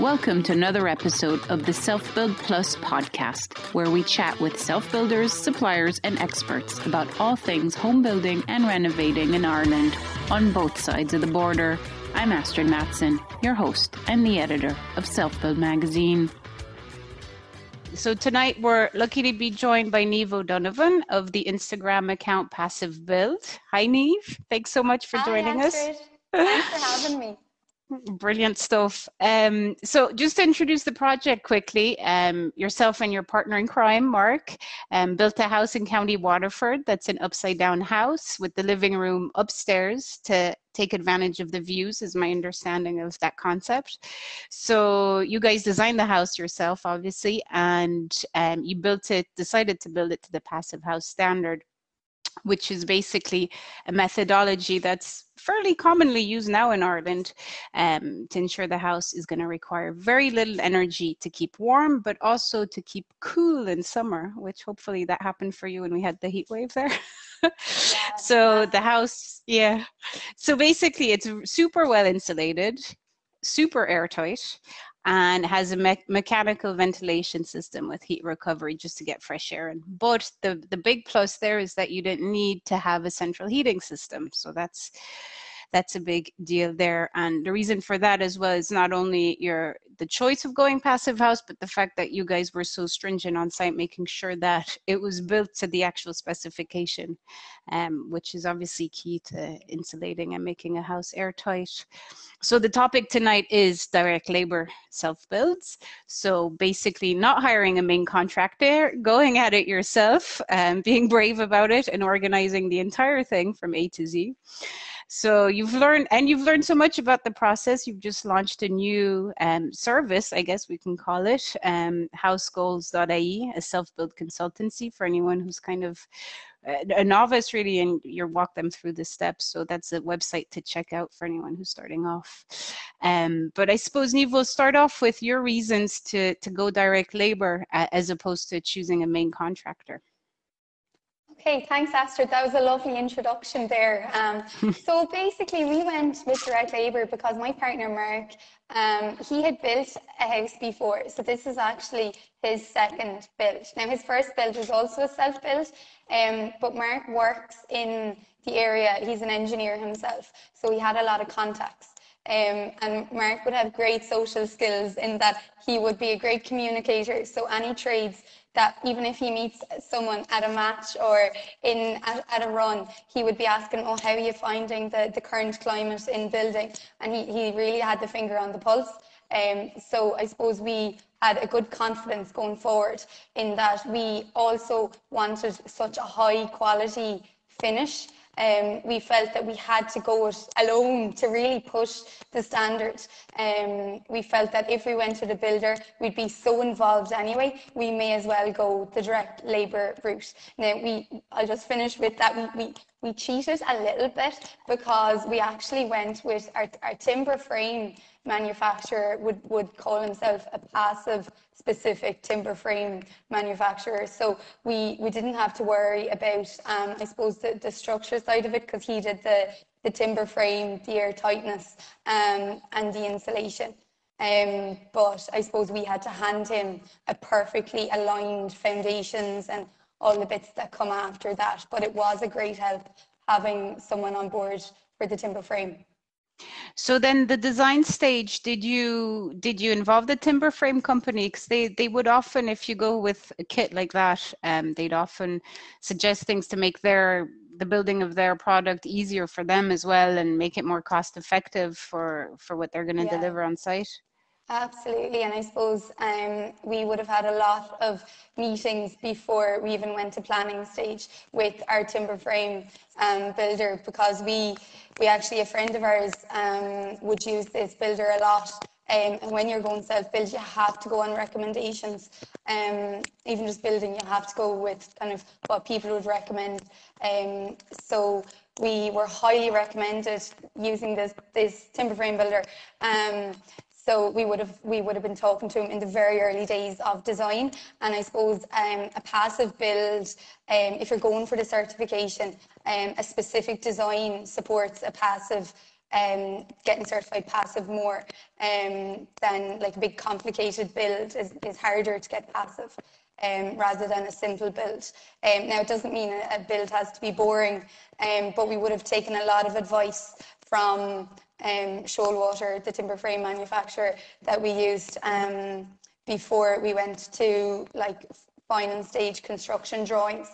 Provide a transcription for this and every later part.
Welcome to another episode of the Self Build Plus podcast, where we chat with self builders, suppliers, and experts about all things home building and renovating in Ireland on both sides of the border. I'm Astrid Madsen, your host and the editor of Self Build magazine. So tonight we're lucky to be joined by Niamh O'Donovan of the Instagram account Passive Build. Hi, Niamh. Thanks so much for Hi, joining us. Thanks for having me. Brilliant stuff. Um, so, just to introduce the project quickly, um, yourself and your partner in crime, Mark, um, built a house in County Waterford that's an upside down house with the living room upstairs to take advantage of the views, is my understanding of that concept. So, you guys designed the house yourself, obviously, and um, you built it, decided to build it to the passive house standard which is basically a methodology that's fairly commonly used now in Ireland um, to ensure the house is going to require very little energy to keep warm, but also to keep cool in summer, which hopefully that happened for you when we had the heat wave there. so the house, yeah. So basically, it's super well insulated, super airtight, and has a me- mechanical ventilation system with heat recovery just to get fresh air in. But the, the big plus there is that you didn't need to have a central heating system. So that's that's a big deal there. And the reason for that as well is not only your the choice of going passive house, but the fact that you guys were so stringent on site, making sure that it was built to the actual specification, um, which is obviously key to insulating and making a house airtight. So the topic tonight is direct labor self-builds. So basically not hiring a main contractor, going at it yourself, um, being brave about it and organizing the entire thing from A to Z. So you've learned, and you've learned so much about the process. You've just launched a new um, service, I guess we can call it, um, housegoals.ie, a self-build consultancy for anyone who's kind of a novice really and you walk them through the steps. So that's a website to check out for anyone who's starting off. Um, but i suppose Niamh will start off with your reasons to to go direct labor as opposed to choosing a main contractor Okay, thanks, Astrid. That was a lovely introduction there. Um, so basically, we went with direct labour because my partner Mark, um, he had built a house before. So this is actually his second build. Now, his first build was also a self build, um, but Mark works in the area. He's an engineer himself, so he had a lot of contacts. Um, and Mark would have great social skills in that he would be a great communicator. So any trades that even if he meets someone at a match or in at, at, a run, he would be asking, "Oh, how are you finding the, the current climate in building?" And he, he really had the finger on the pulse. Um, so I suppose we had a good confidence going forward in that we also wanted such a high quality finish um, we felt that we had to go it alone to really push the standards. Um, we felt that if we went to the builder, we'd be so involved anyway, we may as well go the direct labour route. Now, we, I'll just finish with that. We, we, we cheated a little bit because we actually went with our, our timber frame manufacturer would, would call himself a passive specific timber frame manufacturer. So we, we didn't have to worry about, um, I suppose, the, the structure side of it because he did the, the timber frame, the air tightness, um, and the insulation. Um, but I suppose we had to hand him a perfectly aligned foundations and all the bits that come after that. But it was a great help having someone on board for the timber frame. So then the design stage, did you did you involve the timber frame company? Because they, they would often, if you go with a kit like that, um, they'd often suggest things to make their the building of their product easier for them as well and make it more cost effective for for what they're going to yeah. deliver on site. Absolutely, and I suppose um, we would have had a lot of meetings before we even went to planning stage with our timber frame um, builder because we we actually a friend of ours um, would use this builder a lot. Um, and when you're going self-build, you have to go on recommendations. Um, even just building, you have to go with kind of what people would recommend. Um, so we were highly recommended using this this timber frame builder. Um, so we would have we would have been talking to him in the very early days of design. And I suppose um, a passive build, um, if you're going for the certification, um, a specific design supports a passive. Um, getting certified passive more um, than like a big complicated build is, is harder to get passive. Um, rather than a simple build. Um, now, it doesn't mean a, a build has to be boring, um, but we would have taken a lot of advice from um, Shoalwater, the timber frame manufacturer that we used um, before we went to like final stage construction drawings.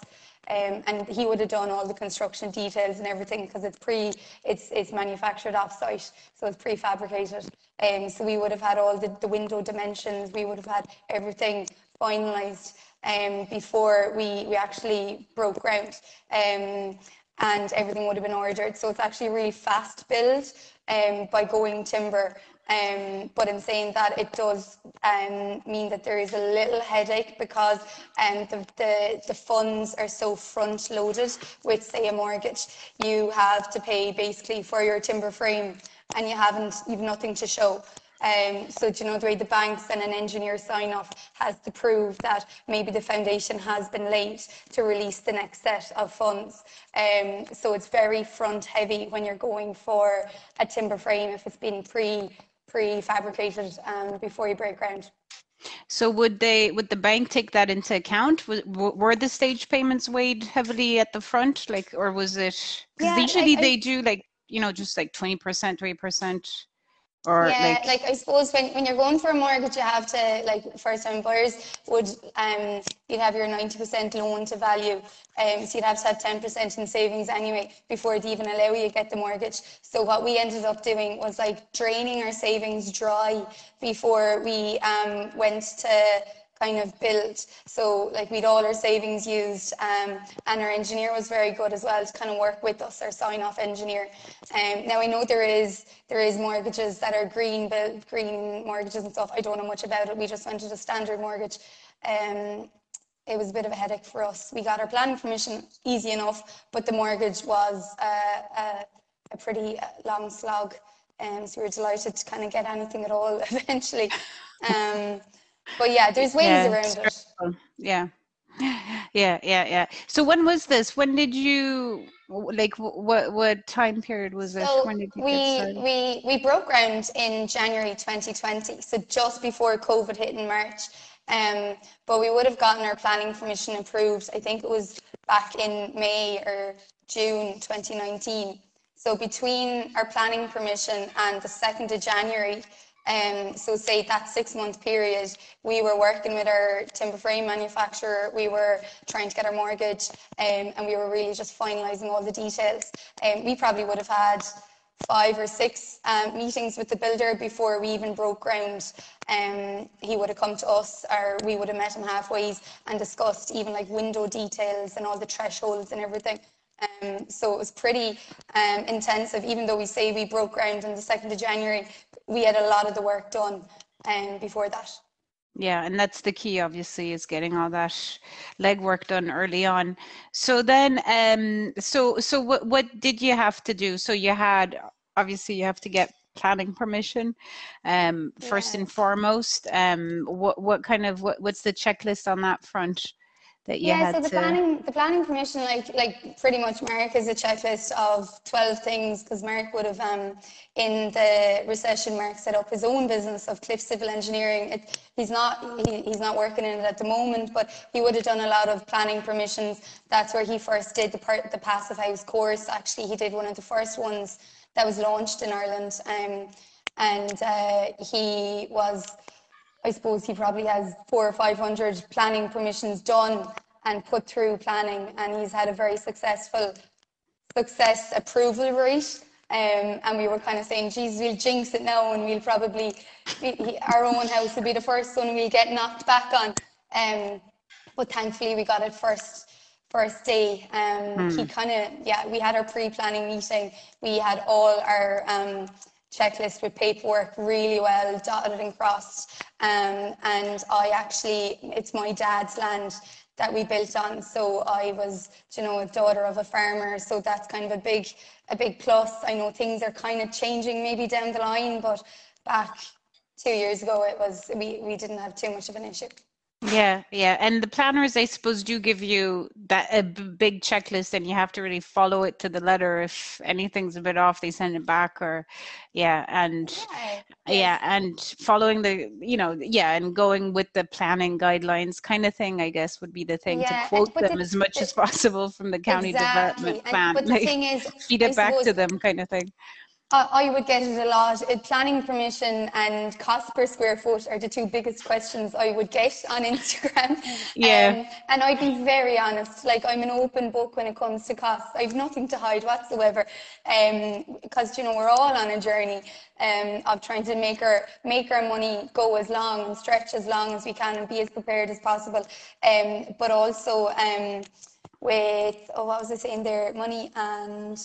Um, and he would have done all the construction details and everything because it's pre, it's it's manufactured off-site, so it's prefabricated. Um, so we would have had all the, the window dimensions, we would have had everything finalised um, before we we actually broke ground. Um, and everything would have been ordered. So it's actually a really fast build um, by going timber. Um, but in saying that, it does um, mean that there is a little headache because um, the, the, the funds are so front loaded with, say, a mortgage. You have to pay basically for your timber frame and you haven't, you've nothing to show. Um, so, you know, the way the banks and an engineer sign off has to prove that maybe the foundation has been late to release the next set of funds. Um, so it's very front heavy when you're going for a timber frame if it's been pre prefabricated um, before you break ground. So would they would the bank take that into account? Were the stage payments weighed heavily at the front, like, or was it? Because yeah, usually I, I, they do like you know just like twenty percent, three percent. Or yeah, like, like I suppose when, when you're going for a mortgage, you have to like first time buyers would um you'd have your ninety percent loan to value, um so you'd have to have ten percent in savings anyway before they even allow you to get the mortgage. So what we ended up doing was like draining our savings dry before we um went to kind of built. So like we'd all our savings used um, and our engineer was very good as well to kind of work with us, our sign off engineer. Um, now I know there is there is mortgages that are green built, green mortgages and stuff. I don't know much about it. We just went to the standard mortgage. Um, it was a bit of a headache for us. We got our planning permission easy enough, but the mortgage was uh, a, a pretty uh, long slog. Um, so we were delighted to kind of get anything at all eventually. Um, but yeah, there's ways yeah, around it. Yeah. Yeah, yeah, yeah. So when was this? When did you like what what time period was it? So we we we broke ground in January 2020, so just before COVID hit in March. Um, but we would have gotten our planning permission approved. I think it was back in May or June 2019. So between our planning permission and the 2nd of January, um, so say that six month period, we were working with our timber frame manufacturer, we were trying to get our mortgage, um, and we were really just finalising all the details. Um, we probably would have had five or six um, meetings with the builder before we even broke ground. Um, he would have come to us or we would have met him halfway and discussed even like window details and all the thresholds and everything. Um, so it was pretty um, intensive, even though we say we broke ground on the 2nd of January, we had a lot of the work done um, before that. Yeah, and that's the key, obviously, is getting all that legwork done early on. So then, um, so so what what did you have to do? So you had obviously you have to get planning permission, um, first and foremost. Um, what what kind of what what's the checklist on that front? That you yeah, had so the to... planning the planning permission like like pretty much Mark is a checklist of 12 things because Mark would have um in the recession Mark set up his own business of Cliff Civil Engineering. It, he's not he, he's not working in it at the moment, but he would have done a lot of planning permissions. That's where he first did the part the passive house course. Actually, he did one of the first ones that was launched in Ireland. Um, and uh, he was I suppose he probably has four or 500 planning permissions done and put through planning, and he's had a very successful success approval rate. Um, and we were kind of saying, geez, we'll jinx it now, and we'll probably, we, our own house will be the first one we'll get knocked back on. Um, but thankfully, we got it first first day. Um, He hmm. kind of, yeah, we had our pre-planning meeting. We had all our um, checklist with paperwork really well dotted and crossed. Um, and I actually, it's my dad's land that we built on. So I was, you know, a daughter of a farmer. So that's kind of a big, a big plus. I know things are kind of changing maybe down the line, but back two years ago, it was we, we didn't have too much of an issue. Yeah, yeah. And the planners, I suppose, do give you that a big checklist and you have to really follow it to the letter. If anything's a bit off, they send it back or yeah, and yeah, yeah and following the you know, yeah, and going with the planning guidelines kind of thing, I guess would be the thing yeah, to quote them the, as much the, as possible from the county exactly. development plan. And, but the like, thing is feed it back to them kind of thing. I would get it a lot. Planning permission and cost per square foot are the two biggest questions I would get on Instagram. Yeah. Um, and I'd be very honest. Like I'm an open book when it comes to costs. I've nothing to hide whatsoever. Um, because you know we're all on a journey um, of trying to make our make our money go as long and stretch as long as we can and be as prepared as possible. Um, but also um, with oh what was I saying there? Money and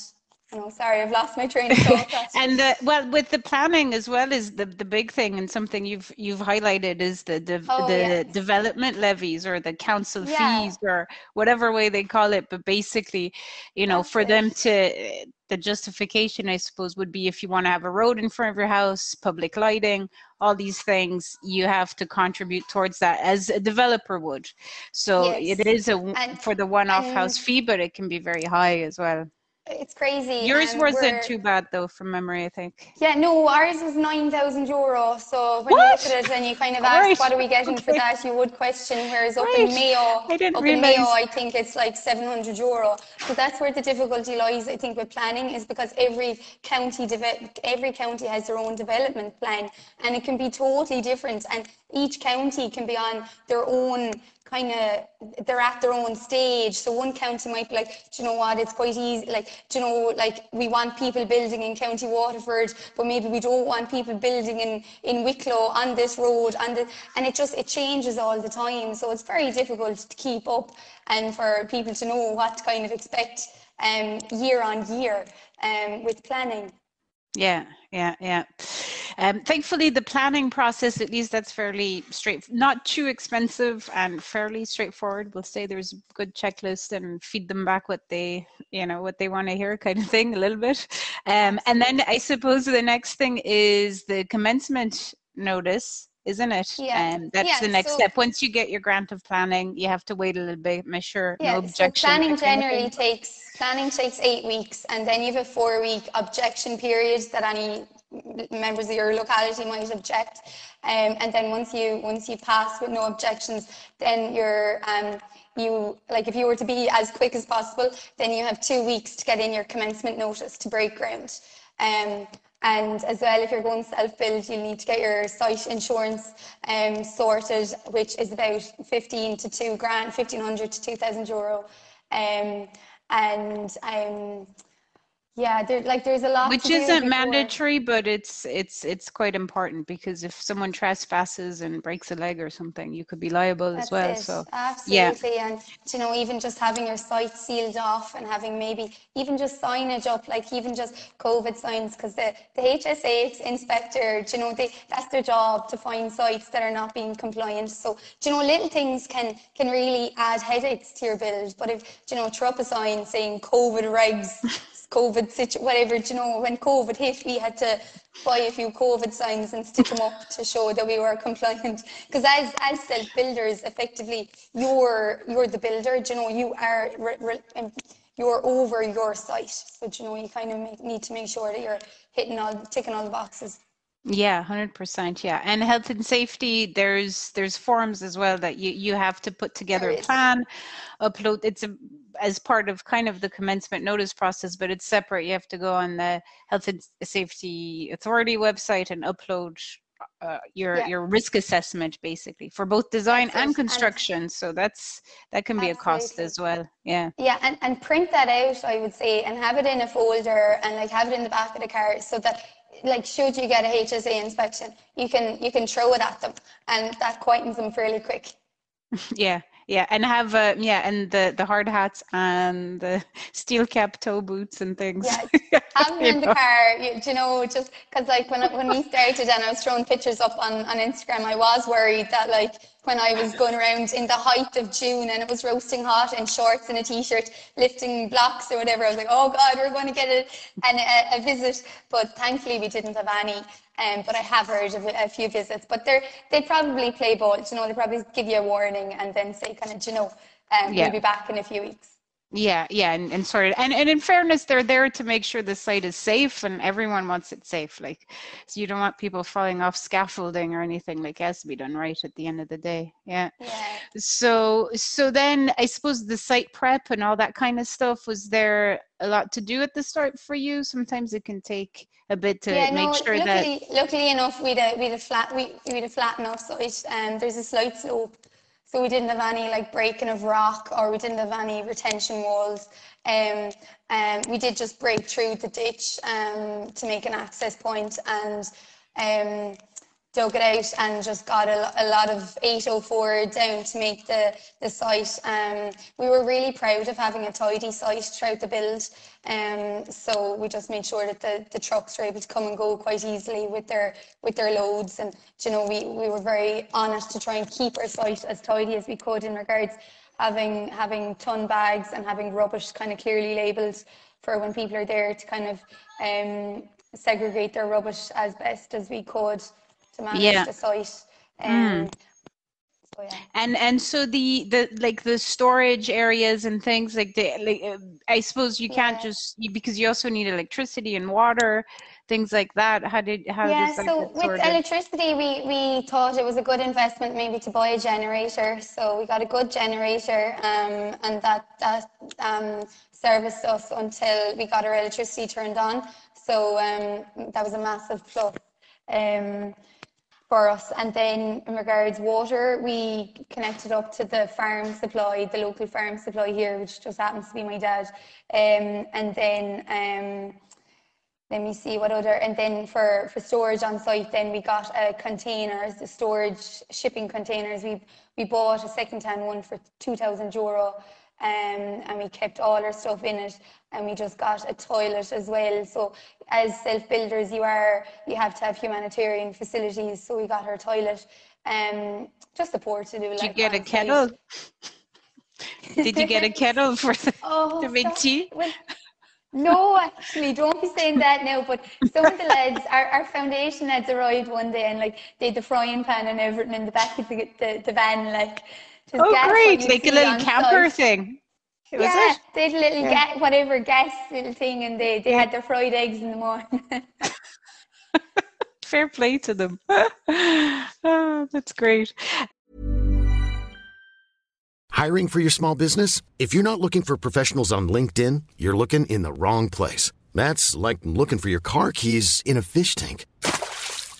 Oh, sorry, I've lost my train of thought. and the, well, with the planning as well is the, the big thing, and something you've you've highlighted is the the, oh, the yeah. development levies or the council yeah. fees or whatever way they call it. But basically, you know, That's for it. them to the justification, I suppose, would be if you want to have a road in front of your house, public lighting, all these things, you have to contribute towards that as a developer would. So yes. it is a and, for the one-off house fee, but it can be very high as well it's crazy. Yours wasn't too bad though, from memory, I think. Yeah, no, ours was nine thousand euro. So when what? you look at it and you kind of ask, right. what are we getting okay. for that? You would question. Whereas up right. in Mayo, I didn't up realize. in Mayo, I think it's like seven hundred euro. So that's where the difficulty lies. I think with planning is because every county every county has their own development plan, and it can be totally different. And each county can be on their own kind of they're at their own stage. So one county might be like, do you know what, it's quite easy. Like, do you know, like we want people building in County Waterford, but maybe we don't want people building in in Wicklow on this road, and and it just it changes all the time. So it's very difficult to keep up and for people to know what to kind of expect um, year on year um, with planning. Yeah, yeah, yeah. Um, thankfully, the planning process, at least that's fairly straight, not too expensive and fairly straightforward. We'll say there's a good checklist and feed them back what they, you know, what they want to hear kind of thing a little bit. Um, and then I suppose the next thing is the commencement notice isn't it? Yeah. And um, that's yeah, the next so, step. Once you get your grant of planning, you have to wait a little bit, make sure yeah, no objection. So planning generally takes planning takes eight weeks, and then you have a four-week objection period that any members of your locality might object. Um, and then once you once you pass with no objections, then you're um, you like if you were to be as quick as possible, then you have two weeks to get in your commencement notice to break ground. Um, and as well, if you're going self-build, you'll need to get your site insurance um, sorted, which is about 15 to 2 grand, 1500 to 2000 euro. Um, and um, yeah, there like there's a lot which isn't mandatory, but it's it's it's quite important because if someone trespasses and breaks a leg or something, you could be liable That's as well. It. So absolutely, yeah. and you know even just having your site sealed off and having maybe even just signage up, like even just COVID signs, because the the HSA inspector, you know, they that's their job to find sites that are not being compliant. So you know, little things can can really add headaches to your build. But if you know, throw up a sign saying COVID regs. COVID situation, whatever, you know, when COVID hit, we had to buy a few COVID signs and stick them up to show that we were compliant. Because as, as self builders, effectively, you're, you're the builder, you know, you are, um, you're over your site. So, you know, you kind of make, need to make sure that you're hitting all, ticking all the boxes. Yeah, hundred percent. Yeah, and health and safety. There's there's forms as well that you you have to put together a plan, upload. It's a as part of kind of the commencement notice process, but it's separate. You have to go on the Health and Safety Authority website and upload uh, your yeah. your risk assessment basically for both design and construction. And so that's that can be absolutely. a cost as well. Yeah. Yeah, and, and print that out, I would say, and have it in a folder and like have it in the back of the car so that like should you get a HSA inspection, you can you can throw it at them and that quietens them fairly quick. yeah, yeah, and have uh, yeah, and the the hard hats and the steel cap toe boots and things. Yeah, have them in know. the car. You, you know, just because like when when we started and I was throwing pictures up on on Instagram, I was worried that like when I was going around in the height of June and it was roasting hot in shorts and a t-shirt, lifting blocks or whatever. I was like, oh God, we're going to get a, a, a visit. But thankfully we didn't have any. Um, but I have heard of a, few visits. But they're, they probably play both. You know, they probably give you a warning and then say kind of, you know, um, yeah. we'll be back in a few weeks. Yeah, yeah, and, and sort of, and, and in fairness, they're there to make sure the site is safe, and everyone wants it safe. Like, so you don't want people falling off scaffolding or anything. Like, has to be done right at the end of the day. Yeah. Yeah. So, so then I suppose the site prep and all that kind of stuff was there a lot to do at the start for you. Sometimes it can take a bit to yeah, make no, sure luckily, that. Luckily enough, we had a, we had a flat we we had a flat enough site, and um, there's a slight slope so we didn't have any like breaking of rock or we didn't have any retention walls. Um, um, we did just break through the ditch um, to make an access point and um, dug it out and just got a, a, lot of 804 down to make the, the site. Um, we were really proud of having a tidy site throughout the build. Um, so we just made sure that the, the trucks were able to come and go quite easily with their with their loads. And you know, we, we were very honest to try and keep our site as tidy as we could in regards having having ton bags and having rubbish kind of clearly labelled for when people are there to kind of um, segregate their rubbish as best as we could to manage yeah. the site. Um, mm. so, yeah. And and so the the like the storage areas and things like the like uh, I suppose you can't yeah. just you, because you also need electricity and water things like that how did how yeah does so with electricity we we thought it was a good investment maybe to buy a generator so we got a good generator um, and that that um, serviced us until we got our electricity turned on so um, that was a massive plus um, for us. And then in regards water, we connected up to the farm supply, the local farm supply here, which just happens to be my dad. Um, and then um, let me see what other, and then for, for storage on site, then we got a containers, the storage shipping containers. We, we bought a second hand one for 2,000 euro um, and we kept all our stuff in it and we just got a toilet as well. So as self-builders you are you have to have humanitarian facilities. So we got our toilet um, just support to do did like you get a kettle? did you get a kettle for the, oh, to make tea? Well, no, actually, don't be saying that now. But some of the lads, our, our foundation lads arrived one day and like they had the frying pan and everything in the back of the, the, the van, like oh, great! Like a little camper thing. Was yeah, it? they had a little yeah. get whatever gas little thing, and they they had their fried eggs in the morning. Fair play to them. oh, that's great. Hiring for your small business? If you're not looking for professionals on LinkedIn, you're looking in the wrong place. That's like looking for your car keys in a fish tank.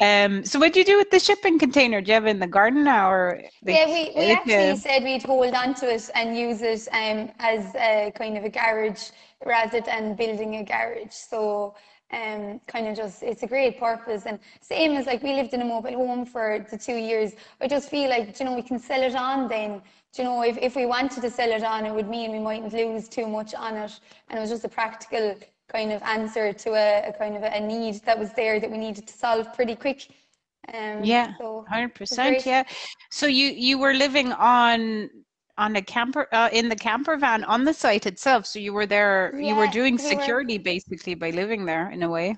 Um, so what do you do with the shipping container? Do you have it in the garden now or? Like, yeah, we, we actually uh, said we'd hold on to it and use it um, as a kind of a garage rather than building a garage. So um, kind of just, it's a great purpose. And same as like we lived in a mobile home for the two years. I just feel like, you know, we can sell it on then. Do you know, if, if we wanted to sell it on, it would mean we mightn't lose too much on it. And it was just a practical kind of answer to a, a kind of a need that was there that we needed to solve pretty quick. Um, yeah, so hundred it's percent. Yeah. So you you were living on on a camper uh, in the camper van on the site itself. So you were there. you were doing we were- security basically by living there in a way.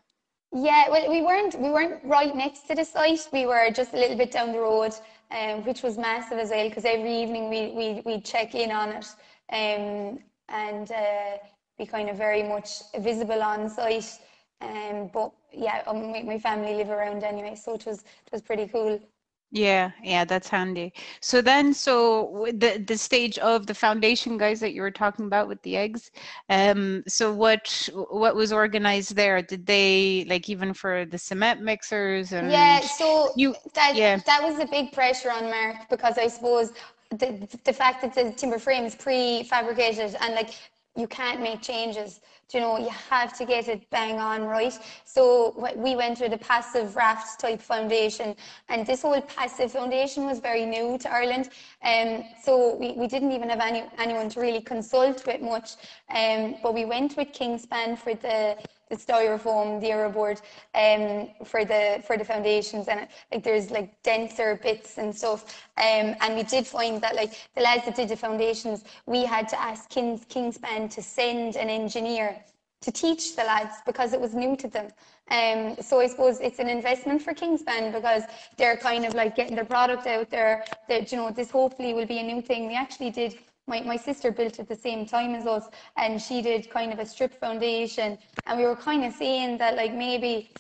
Yeah, well, we weren't we weren't right next to the site. We were just a little bit down the road, um, which was massive as well because every evening we we we check in on it, um, and uh, be kind of very much visible on site. Um, but yeah, um, my, my family live around anyway, so it was it was pretty cool. Yeah, yeah, that's handy. So then, so with the the stage of the foundation guys that you were talking about with the eggs, um, so what what was organized there? Did they like even for the cement mixers and Yeah, so you- that yeah. that was a big pressure on Mark because I suppose the the fact that the timber frame is prefabricated and like you can't make changes. You know you have to get it bang on right? So we went with a passive raft type foundation, and this whole passive foundation was very new to Ireland. Um, so we, we didn't even have any anyone to really consult with much. Um, but we went with Kingspan for the the styrofoam, the Aerobord, um, for the for the foundations, and like there's like denser bits and stuff. Um, and we did find that like the lads that did the foundations, we had to ask Kings Kingspan to send an engineer to teach the lads because it was new to them. Um, so I suppose it's an investment for Kingspan because they're kind of like getting their product out there. That you know this hopefully will be a new thing. We actually did my, my sister built at the same time as us and she did kind of a strip foundation. And we were kind of saying that like maybe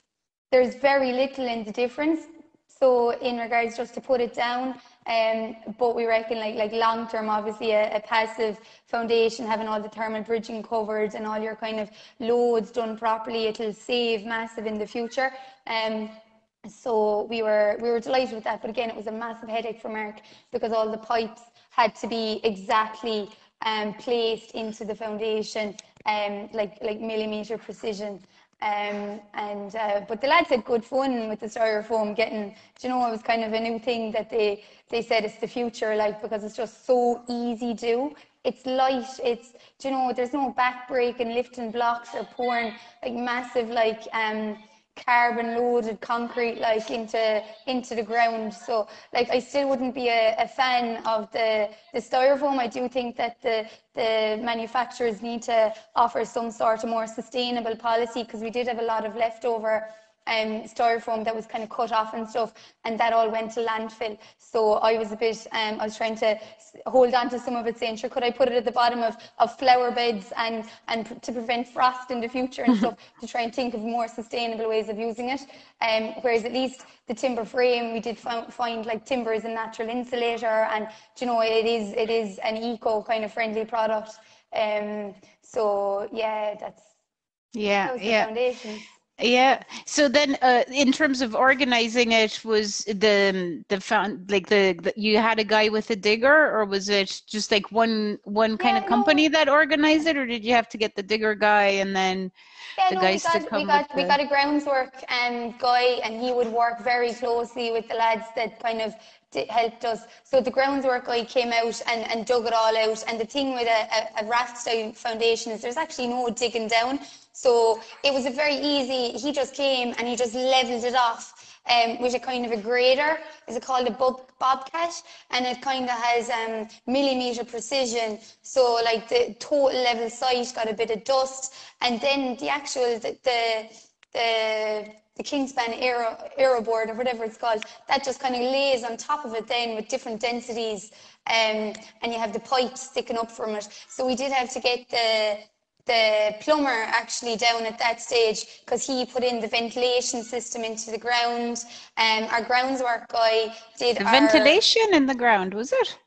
there's very little in the difference so in regards just to put it down um, but we reckon like like long term obviously a, a passive foundation having all the thermal bridging covered and all your kind of loads done properly it'll save massive in the future. Um, so we were we were delighted with that but again it was a massive headache for Mark because all the pipes had to be exactly um, placed into the foundation um, like like millimeter precision. Um, and uh, but the lads had good fun with the styrofoam getting you know it was kind of a new thing that they they said it's the future like because it's just so easy to do. It's light it's you know there's no back break and lifting blocks or pouring like massive like um carbon loaded concrete like into into the ground. So like i still wouldn't be a, a fan of the the styrofoam. I do think that the the manufacturers need to offer some sort of more sustainable policy because we did have a lot of leftover um, styrofoam that was kind of cut off and stuff, and that all went to landfill. So I was a bit, um, I was trying to hold on to some of it, saying, sure, could I put it at the bottom of, of flower beds and, and to prevent frost in the future and stuff, to try and think of more sustainable ways of using it. Um, whereas at least the timber frame, we did fo- find like timber is a natural insulator, and you know, it is it is an eco kind of friendly product. Um, so yeah, that's Yeah, that was the yeah. Yeah. So then, uh, in terms of organizing it, was the the found like the, the you had a guy with a digger, or was it just like one one kind Yeah, of no. company that organized it, or did you have to get the digger guy and then Yeah, the no, guys we to got, come we got, with we got a groundswork um, guy and he would work very closely with the lads that kind of helped us. So the groundwork guy came out and, and dug it all out. And the thing with a, a, a raft foundation is there's actually no digging down. So it was a very easy, he just came and he just leveled it off um, with a kind of a grader. Is it called a bob, bobcat? And it kind of has um, millimeter precision. So like the total level site got a bit of dust. And then the actual, the, the, the the Kingspan Aero, Aerobord or whatever it's called, that just kind of lays on top of it then with different densities um, and you have the pipe sticking up from it. So we did have to get the the plumber actually down at that stage because he put in the ventilation system into the ground. Um, our groundswork guy did the our, ventilation in the ground, was it?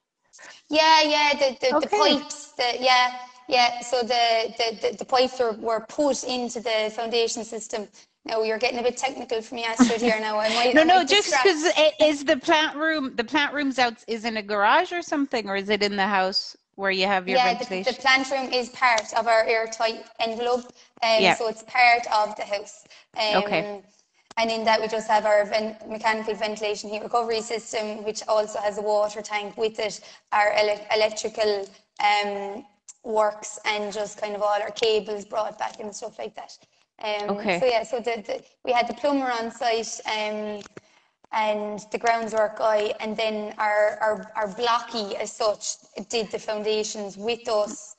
Yeah, yeah, the, the, Okay. the pipes, the, yeah, yeah. So the, the, the, the pipes were, were put into the foundation system. Now you're getting a bit technical for me, Astrid, here now. I might, No, I no, might just because is the plant room, the plant room's out, is in a garage or something, or is it in the house where you have your yeah, the, the plant room is part of our airtight envelope, um, Yeah. so it's part of the house. Um, Okay. And in that, we just have our ven- mechanical ventilation heat recovery system, which also has a water tank with it, our ele- electrical um, works, and just kind of all our cables brought back and stuff like that. Um, Okay. So yeah, so the, the, we had the plumber on site. Um, and the groundwork guy, and then our, our, our blocky as such did the foundations with us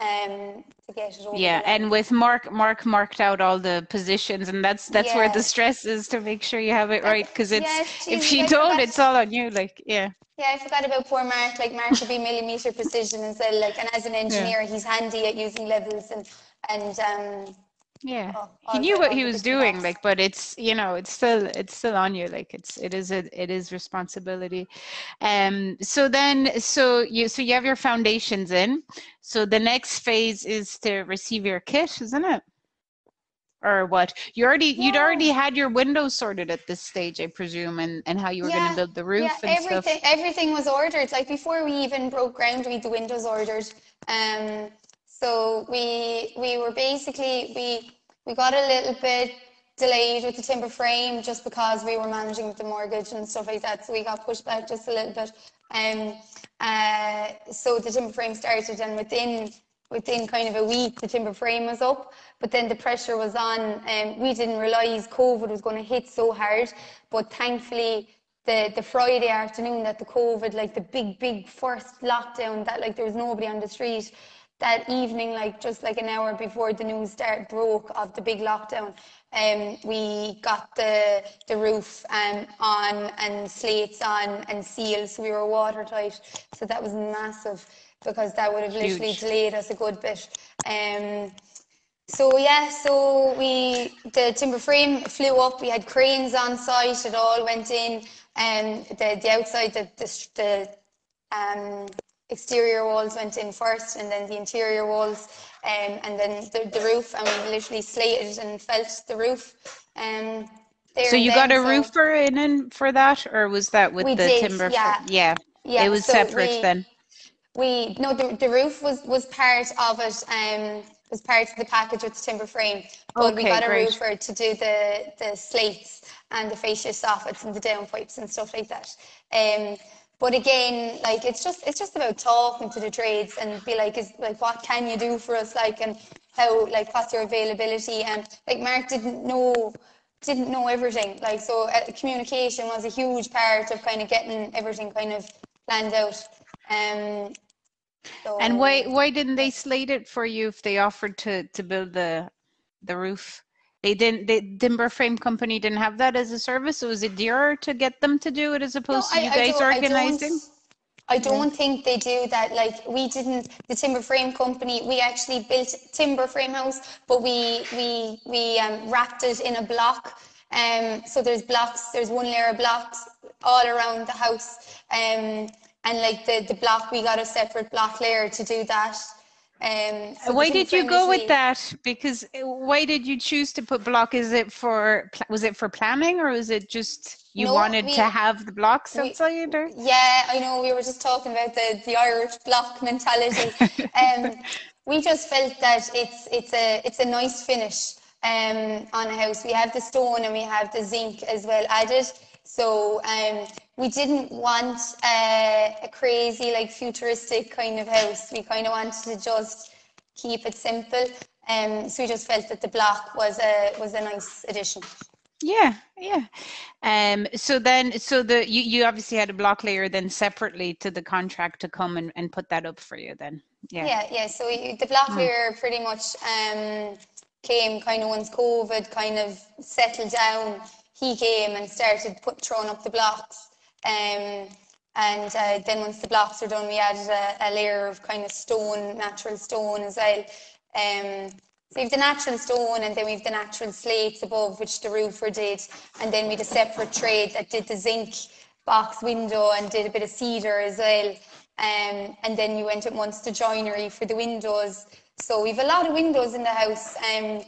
um, to get it over Yeah, and with Mark, Mark marked out all the positions, and that's that's where the stress is to make sure you have it right, because it's if geez, you I don't, it's all on you. Like, yeah, Yeah, I forgot about poor Mark. Like Mark would be millimeter precision as well. Like, and as an engineer, he's handy at using levels and and um, yeah. Oh, He knew what he was doing, like, but it's you know, it's still it's still on you. Like, it's it is a it is responsibility. Um. So then, so you so you have your foundations in. So the next phase is to receive your kit, isn't it? Or what? You already you'd already had your windows sorted at this stage, I presume, and and how you were going to build the roof yeah, and stuff. everything everything was ordered. Like before we even broke ground, we had the windows ordered. Um, so we we were basically we we got a little bit delayed with the timber frame just because we were managing with the mortgage and stuff like that. So we got pushed back just a little bit. Um, uh, so the timber frame started, and within within kind of a week, the timber frame was up. But then the pressure was on, and we didn't realise COVID was going to hit so hard. But thankfully, the the Friday afternoon that the COVID, like the big big first lockdown, that like there was nobody on the street. That evening, like just like an hour before the news start broke of the big lockdown, um, we got the the roof um, on and slates on and seals. So we were watertight. So that was massive because that would have literally delayed us a good bit. Um, so yeah, so we the timber frame flew up. We had cranes on site. It all went in, and the the outside the the, the um, exterior walls went in first, and then the interior walls, um, and then the, the roof. And we literally slated and felt the roof. Um, there So you got a so- roofer in, for that, or was that with the did, timber? yeah. yeah, Yeah, it was so separate we- then. We no, the, the roof was was part of it. Um, was part of the package with the timber frame. But we got a great. roofer to do the the slates and the fascia soffits and the downpipes and stuff like that. Um, but again, like it's just it's just about talking to the trades and be like, is like what can you do for us, like and how like what's your availability and like Mark didn't know didn't know everything like so uh, communication was a huge part of kind of getting everything kind of planned out. Um, so, And why why didn't they slate it for you if they offered to to build the the roof? They didn't. The timber frame company didn't have that as a service. So was it dearer to get them to do it as No, opposed to you I guys I organizing? I don't think they do that. Like we didn't, the timber frame company. We actually built timber frame house, but we we we um, wrapped it in a block. Um, so there's blocks. There's one layer of blocks all around the house. Um, and like the the block, we got a separate block layer to do that. Um, so why did you go with that? Because uh, why did you choose to put block? Is it for was it for planning or was it just you No, wanted we- to have the blocks we- outside? Or Yeah, I know. We were just talking about the, the Irish block mentality. um, we just felt that it's it's a it's a nice finish um, on a house. We have the stone and we have the zinc as well added. So um, we didn't want a, a crazy, like futuristic kind of house. We kind of wanted to just keep it simple. Um, so we just felt that the block was a was a nice addition. Yeah, yeah. Um, so then, so the you, you obviously had a block layer then separately to the contract to come and, and put that up for you then. Yeah. Yeah, yeah. So we, the block mm. layer pretty much um, came kind of once COVID kind of settled down. He came and started put throwing up the blocks. Um, and uh, then once the blocks were done, we added a, a, layer of kind of stone, natural stone as well. Um, so we've the natural stone and then we've the natural slates above, which the roofer did. And then we had a separate trade that did the zinc box window and did a bit of cedar as well. Um, and then you went at once to joinery for the windows. So we've a lot of windows in the house. Um,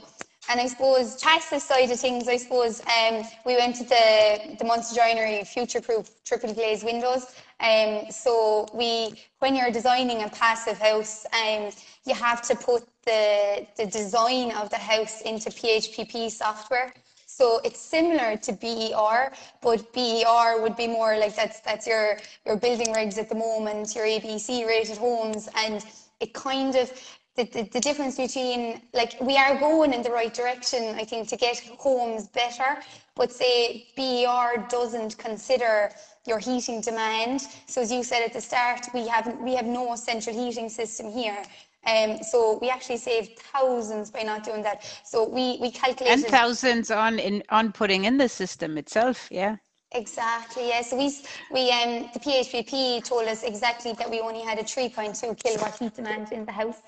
and I suppose chassis side of things, I suppose um, we went to the, the Munster Joinery future-proof triple glazed windows. Um, so we, when you're designing a passive house, um, you have to put the, the design of the house into PHPP software. So it's similar to BER, but BER would be more like that's that's your your building regs at the moment, your ABC rated homes, and it kind of the, the, the, difference between like we are going in the right direction i think to get homes better but say ber doesn't consider your heating demand so as you said at the start we have we have no central heating system here um, so we actually saved thousands by not doing that so we we calculated and thousands on in on putting in the system itself yeah Exactly. Yes. So we we um the PHPP told us exactly that we only had a 3.2 kilowatt heat demand in the house.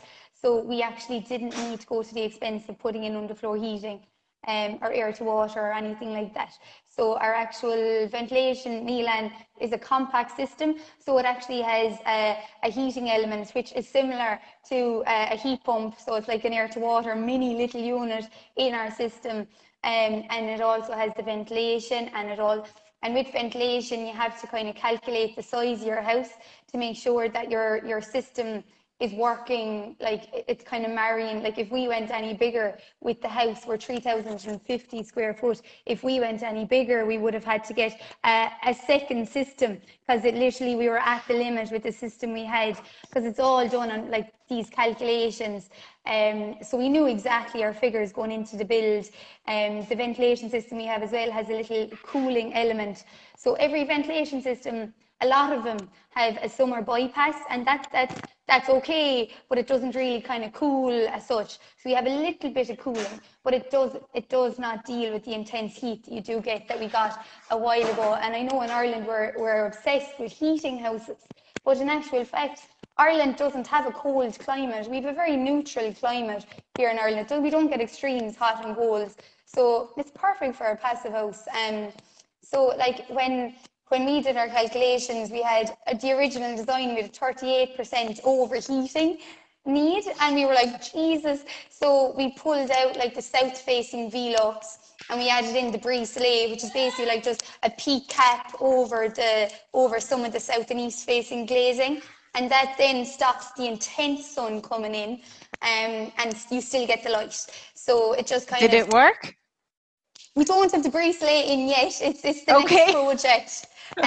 So we actually didn't need to go to the expense of putting in underfloor heating um, or air to water or anything like that. So our actual ventilation Milan is a compact system. So it actually has a, a heating element which is similar to a, a, heat pump. So it's like an air to water mini little unit in our system. Um, and it also has the ventilation and it all and with ventilation you have to kind of calculate the size of your house to make sure that your your system is working like it's kind of marrying like if we went any bigger with the house we're 3050 square foot. If we went any bigger we would have had to get a, a second system because it literally we were at the limit with the system we had because it's all done on like these calculations. Um, so we knew exactly our figures going into the build. Um, the ventilation system we have as well has a little cooling element. So every ventilation system a lot of them have a summer bypass and that, that, that's okay, but it doesn't really kind of cool as such. So you have a little bit of cooling, but it does, it does not deal with the intense heat you do get that we got a while ago. And I know in Ireland we're, we're obsessed with heating houses, but in actual fact, Ireland doesn't have a cold climate. We have a very neutral climate here in Ireland. So we don't get extremes, hot and cold. So it's perfect for a passive house. Um, so like when when we did our calculations, we had uh, the original design, we had 38% overheating need, and we were like, Jesus. So we pulled out like the south facing Velux and we added in the brise soleil, which is basically like just a peak cap over the over some of the south and east facing glazing. And that then stops the intense sun coming in, um, and you still get the light. So it just kind Did of. Did it work? We don't have the soleil in yet. It's, it's the okay. next project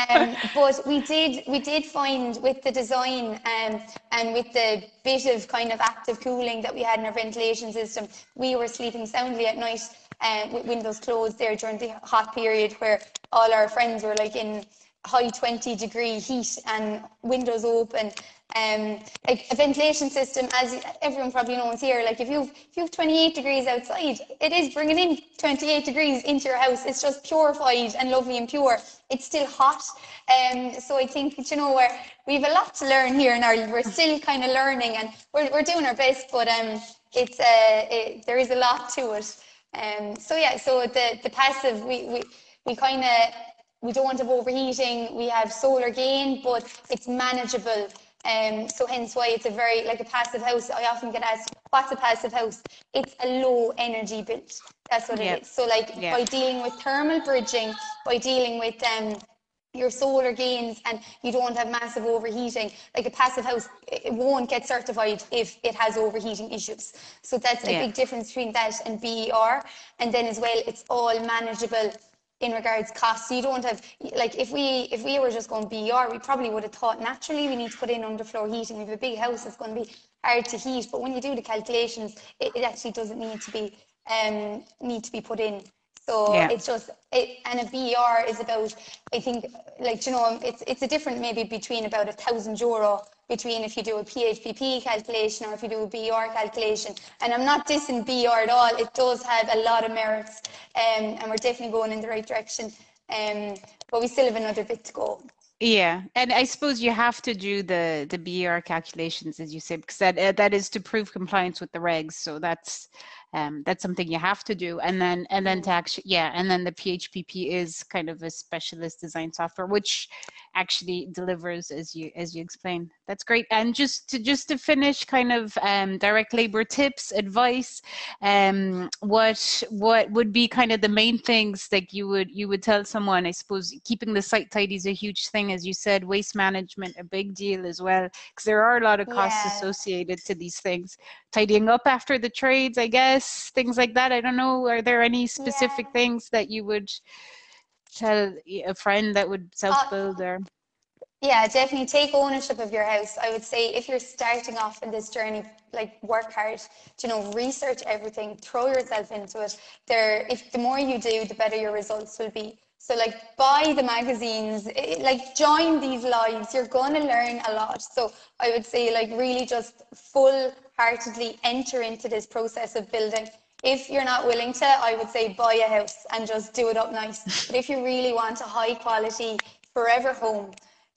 um, but we did we did find with the design um, and with the bit of kind of active cooling that we had in our ventilation system, we were sleeping soundly at night uh, with windows closed there during the hot period where all our friends were like in high 20 degree heat and windows open um, like a ventilation system, as everyone probably knows here, like if you've if you've 28 degrees outside, it is bringing in 28 degrees into your house. It's just purified and lovely and pure. It's still hot, um, so I think you know where we have a lot to learn here in Ireland. We're still kind of learning, and we're we're doing our best, but um, it's uh, it, there is a lot to it. Um, so yeah, so the the passive we we we kind of we don't have overheating. We have solar gain, but it's manageable um, so hence why it's a very, like a passive house. I often get asked, what's a passive house? It's a low energy build. That's what yep. it is. So like yep. by dealing with thermal bridging, by dealing with um, your solar gains and you don't have massive overheating like a passive house it won't get certified if it has overheating issues so that's a yeah. big difference between that and ber and then as well it's all manageable in regards costs. You don't have like if we if we were just going BR, we probably would have thought naturally we need to put in underfloor heating. We have a big house, it's going to be hard to heat. But when you do the calculations, it, it actually doesn't need to be um, need to be put in. So yeah. it's just it, and a BR is about I think like you know it's it's a different maybe between about a thousand euro between if you do a PHPP calculation or if you do a BR calculation. And I'm not dissing BR at all. It does have a lot of merits, um, and we're definitely going in the right direction. Um, but we still have another bit to go. Yeah, and I suppose you have to do the the BR calculations, as you said, because that uh, that is to prove compliance with the regs. So that's um, that's something you have to do and then and then to actually yeah and then the phpp is kind of a specialist design software which actually delivers as you as you explained that's great. And just to just to finish kind of um, direct labor tips advice um, what what would be kind of the main things that you would you would tell someone? I suppose keeping the site tidy is a huge thing as you said. Waste management a big deal as well because there are a lot of costs yeah. associated to these things. Tidying up after the trades i guess things like that. I don't know. Are there any specific yeah. things that you would tell a friend that would self build uh, or yeah, definitely take ownership of your house. I would say if you're starting off in this journey, like work hard, you know, research everything, throw yourself into it. There, if the more you do, the better your results will be. So like buy the magazines, it, like join these lives. You're going to learn a lot. So I would say like really just full heartedly enter into this process of building. If you're not willing to, I would say buy a house and just do it up nice. But if you really want a high quality forever home,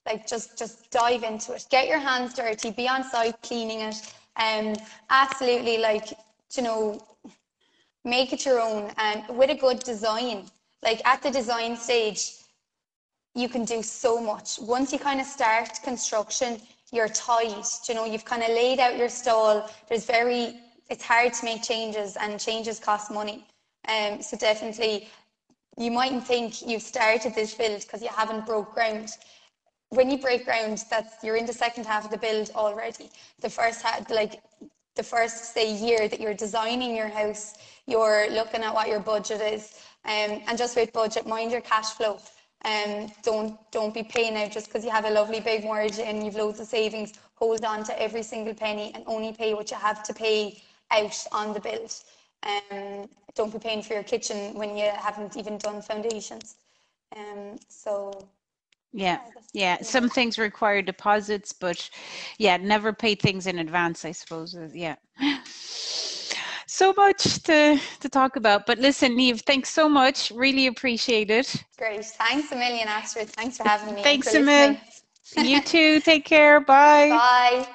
like just just dive into it. Get your hands dirty be on site cleaning it um, absolutely like you know make it your own and with a good design. Like at the design stage you can do so much. Once you kind of start construction you're tight you know you've kind of laid out your stall. There's very it's hard to make changes and changes cost money. Um, so definitely you mightn't think you've started this build because you haven't broke ground when you break ground, that's you're in the second half of the build already. The first half, like the first say year that you're designing your house, you're looking at what your budget is, um, and just with budget, mind your cash flow. Um, don't don't be paying out just because you have a lovely big mortgage and you've loads of savings. Hold on to every single penny and only pay what you have to pay out on the build. Um, don't be paying for your kitchen when you haven't even done foundations. Um, so yeah, yeah. Some things require deposits, but yeah, never pay things in advance. I suppose. Yeah. So much to to talk about, but listen, Niamh, thanks so much. Really appreciate it. Great. Thanks a million, Astrid. Thanks for having me. Thanks a million. you too. Take care. Bye. Bye.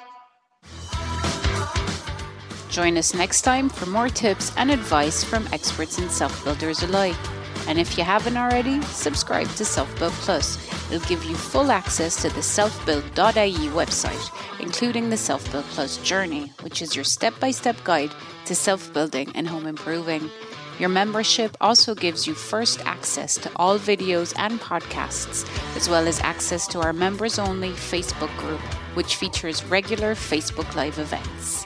Join us next time for more tips and advice from experts and self builders alike. And if you haven't already, subscribe to Self Build Plus. It'll give you full access to the selfbuild.ie website, including the Self Build Plus journey, which is your step by step guide to self building and home improving. Your membership also gives you first access to all videos and podcasts, as well as access to our members only Facebook group, which features regular Facebook Live events.